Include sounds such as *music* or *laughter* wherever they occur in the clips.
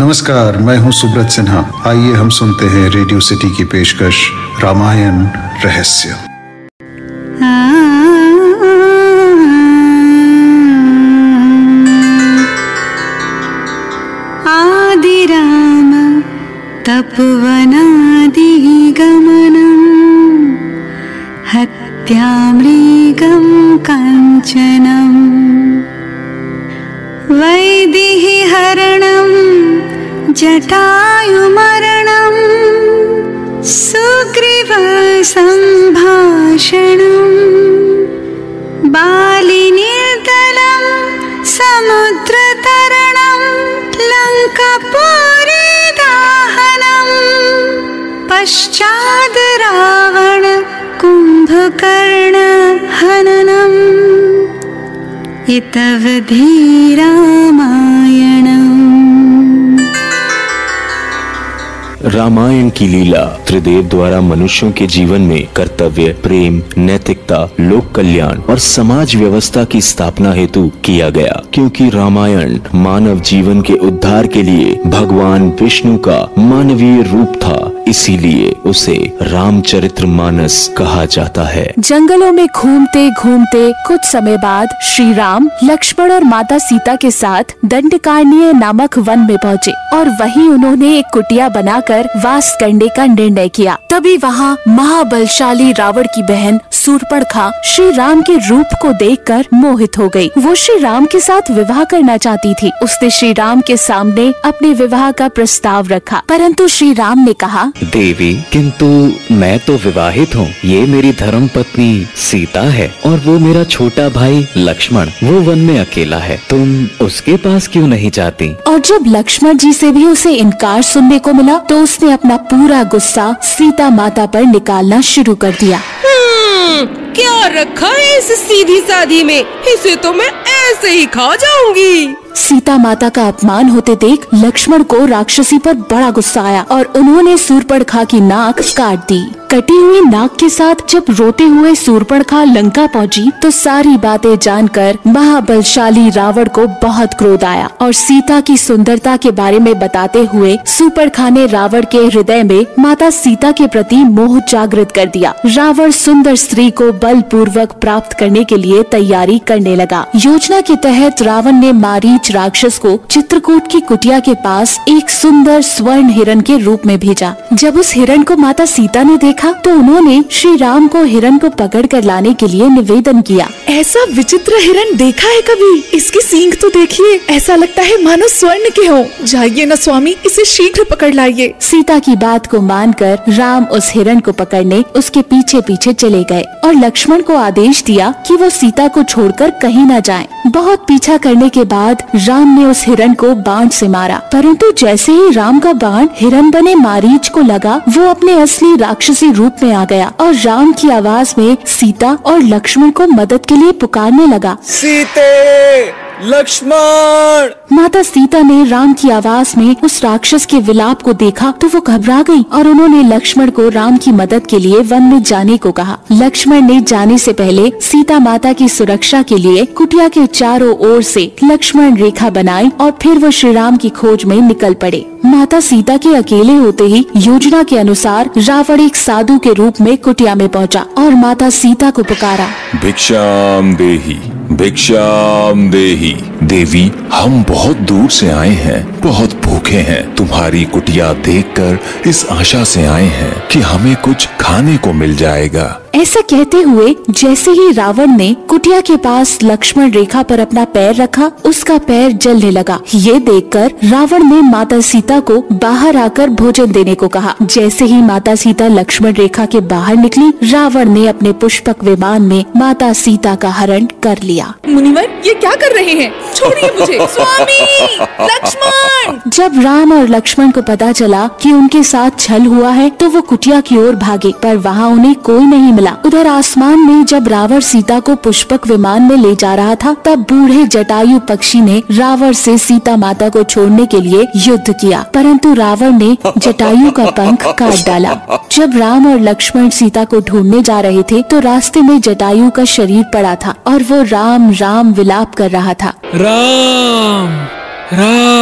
नमस्कार, मैं हूँ सुब्रत सिन्हा। आइए हम सुनते हैं रेडियो सिटी की पेशकश, रामायण रहस्य। हत्यामृगं काञ्चनम् वैदिहि हरणं जटायुमरणं सुग्रीवसम्भाषणम् बालिनिर्दलं समुद्रतरणं लङ्कपुरी दाहनम् पश्चाद् रावण कुम्भकर्णहननम् इतवधि रामायणम् रामायण की लीला त्रिदेव द्वारा मनुष्यों के जीवन में कर्तव्य, प्रेम, नैतिकता, लोक कल्याण और समाज व्यवस्था की स्थापना हेतु किया गया। क्योंकि रामायण मानव जीवन के उद्धार के लिए भगवान विष्णु का मानवीय रूप था। इसीलिए उसे रामचरित्र मानस कहा जाता है। जंगलों में घूमते घूमते कुछ समय बाद श्री राम लक्ष्मण और माता सीता के साथ दंडकारण्य नामक वन में पहुँचे और वहीं उन्होंने एक कुटिया बनाकर वास करने का निर्णय किया। तभी वहाँ महाबलशाली रावण की बहन सूर्पणखा श्री राम के रूप को देखकर मोहित हो गई। वो श्री राम के साथ विवाह करना चाहती थी। उसने श्री राम के सामने अपने विवाह का प्रस्ताव रखा। परंतु श्री राम ने कहा देवी किंतु मैं तो विवाहित हूँ। ये मेरी धर्म पत्नी सीता है और वो मेरा छोटा भाई लक्ष्मण। वो वन में अकेला है। तुम उसके पास क्यों नहीं जाती? और जब लक्ष्मण जी से भी उसे इनकार सुनने को मिला तो उसने अपना पूरा गुस्सा सीता माता पर निकालना शुरू कर दिया। हम्म, क्या रखा है इस सीधी सादी में? इसे तो मैं ऐसे ही खा जाऊँगी। सीता माता का अपमान होते देख लक्ष्मण को राक्षसी पर बड़ा गुस्सा आया और उन्होंने सुरपड़खा की नाक काट दी। कटी हुई नाक के साथ जब रोते हुए सूरपणखा लंका पहुँची तो सारी बातें जानकर महाबलशाली रावण को बहुत क्रोध आया और सीता की सुंदरता के बारे में बताते हुए सूरपणखा ने रावण के हृदय में माता सीता के प्रति मोह जागृत कर दिया। रावण सुंदर स्त्री को बल पूर्वक प्राप्त करने के लिए तैयारी करने लगा। योजना के तहत रावण ने मारीच राक्षस को चित्रकूट की कुटिया के पास एक सुंदर स्वर्ण हिरण के रूप में भेजा। जब उस हिरण को माता सीता ने देखा तो उन्होंने श्री राम को हिरण को पकड़ कर लाने के लिए निवेदन किया। ऐसा विचित्र हिरण देखा है कभी? इसकी सींग तो देखिए। ऐसा लगता है मानो स्वर्ण के हो। जाइए न स्वामी इसे शीघ्र पकड़ लाइए। सीता की बात को मानकर राम उस हिरण को पकड़ने उसके पीछे पीछे चले गए और लक्ष्मण को आदेश दिया कि वो सीता को छोड़कर कहीं न जाए। बहुत पीछा करने के बाद राम ने उस हिरण को बाण से मारा। परंतु जैसे ही राम का बाण हिरण बने मारीच को लगा वो अपने असली राक्षसी रूप में आ गया और राम की आवाज़ में सीता और लक्ष्मण को मदद के लिए पुकारने लगा। सीते! लक्ष्मण। माता सीता ने राम की आवाज़ में उस राक्षस के विलाप को देखा तो वो घबरा गई और उन्होंने लक्ष्मण को राम की मदद के लिए वन में जाने को कहा। लक्ष्मण ने जाने से पहले सीता माता की सुरक्षा के लिए कुटिया के चारों ओर से लक्ष्मण रेखा बनाई और फिर वो श्री राम की खोज में निकल पड़े। माता सीता के अकेले होते ही योजना के अनुसार रावण एक साधु के रूप में कुटिया में पहुँचा और माता सीता को पुकारा। भिक्षाम देही। भिक्षाम देही। देवी हम बहुत दूर से आए हैं। बहुत भूखे हैं। तुम्हारी कुटिया देखकर इस आशा से आए हैं कि हमें कुछ खाने को मिल जाएगा। ऐसा कहते हुए जैसे ही रावण ने कुटिया के पास लक्ष्मण रेखा पर अपना पैर रखा उसका पैर जलने लगा। ये देखकर रावण ने माता सीता को बाहर आकर भोजन देने को कहा। जैसे ही माता सीता लक्ष्मण रेखा के बाहर निकली रावण ने अपने पुष्पक विमान में माता सीता का हरण कर लिया। मुनिवर ये क्या कर रहे हैं? छोड़िए मुझे। *laughs* स्वामी! लक्ष्मण! जब राम और लक्ष्मण को पता चला कि उनके साथ छल हुआ है तो वो कुटिया की ओर भागे पर वहाँ उन्हें कोई नहीं मिला। उधर आसमान में जब रावण सीता को पुष्पक विमान में ले जा रहा था तब बूढ़े जटायु पक्षी ने रावण से सीता माता को छोड़ने के लिए युद्ध किया। परंतु रावण ने जटायु का पंख काट डाला। जब राम और लक्ष्मण सीता को ढूँढने जा रहे थे तो रास्ते में जटायु का शरीर पड़ा था और वो राम राम विलाप कर रहा था। राम! राम!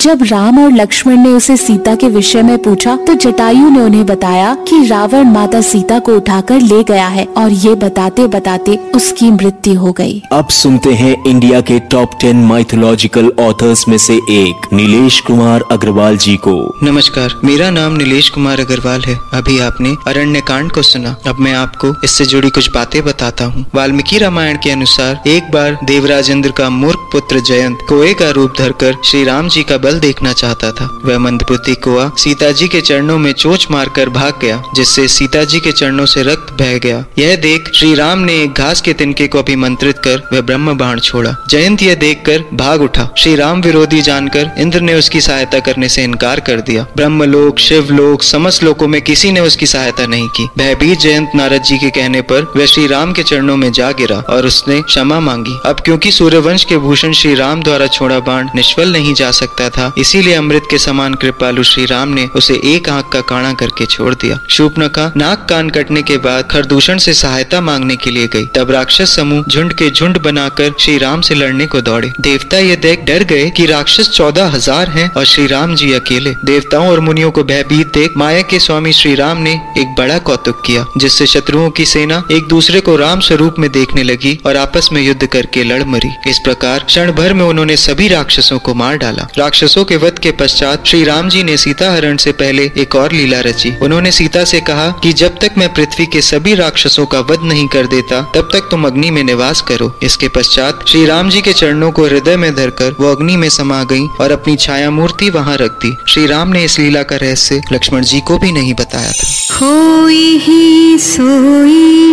जब राम और लक्ष्मण ने उसे सीता के विषय में पूछा तो जटायु ने उन्हें बताया कि रावण माता सीता को उठाकर ले गया है और ये बताते बताते उसकी मृत्यु हो गई। अब सुनते हैं इंडिया के टॉप टेन माइथोलॉजिकल ऑथर्स में से एक नीलेश कुमार अग्रवाल जी को। नमस्कार मेरा नाम नीलेश कुमार अग्रवाल है। अभी आपने अरण्य कांड को सुना। अब मैं आपको इससे जुड़ी कुछ बातें बताता हूँ। वाल्मीकि रामायण के अनुसार एक बार देवराज इंद्र का मूर्ख पुत्र जयंत कोए का रूप धरकर श्री राम जी का बल देखना चाहता था। वह मंदबुद्धि कुआ सीता जी के चरणों में चोच मारकर भाग गया, जिससे सीता जी के चरणों से रक्त बह गया। यह देख श्री राम ने एक घास के तिनके को अभिमंत्रित कर वह ब्रह्म बाण छोड़ा। जयंत यह देखकर भाग उठा। श्री राम विरोधी जानकर इंद्र ने उसकी सहायता करने से इनकार कर दिया। ब्रह्मलोक, शिवलोक, समस्त लोकों में किसी ने उसकी सहायता नहीं की। भयभीत जयंत नारद जी के कहने पर वह श्री राम के चरणों में जा गिरा और उसने क्षमा मांगी। अब क्योंकि सूर्यवंश के भूषण श्री राम द्वारा छोड़ा बाण निष्फल नहीं जा सकता था इसीलिए अमृत के समान कृपालु श्री राम ने उसे एक आँख का काणा करके छोड़ दिया। शूपनखा, नाक कान कटने के बाद खरदूषण से सहायता मांगने के लिए गई। तब राक्षस समूह झुंड के झुंड बनाकर श्री राम से लड़ने को दौड़े। देवता ये देख डर गए कि राक्षस चौदह हज़ार है और श्री राम जी अकेले। देवताओं और मुनियों को भयभीत देख माया के स्वामी श्री राम ने एक बड़ा कौतुक किया, जिससे शत्रुओं की सेना एक दूसरे को राम स्वरूप में देखने लगी और आपस में युद्ध करके लड़ मरी। इस प्रकार क्षण भर में उन्होंने सभी राक्षसों को मार डाला। राक्षसों के वध के पश्चात श्री राम जी ने सीता हरण से पहले एक और लीला रची। उन्होंने सीता से कहा कि जब तक मैं पृथ्वी के सभी राक्षसों का वध नहीं कर देता, तब तक तुम अग्नि में निवास करो। इसके पश्चात श्री राम जी के चरणों को हृदय में धरकर वो अग्नि में समा गई और अपनी छाया मूर्ति वहाँ रख दी। श्री राम ने इस लीला का रहस्य लक्ष्मण जी को भी नहीं बताया था। होई ही सोई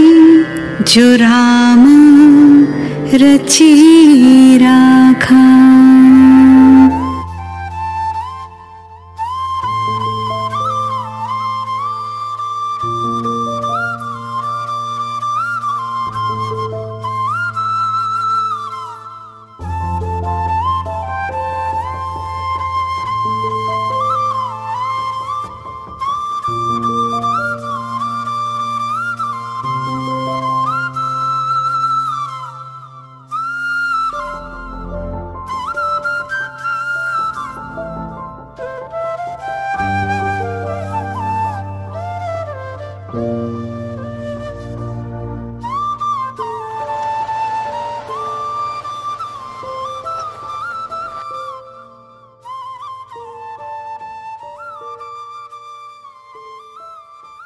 जो राम रची राखा।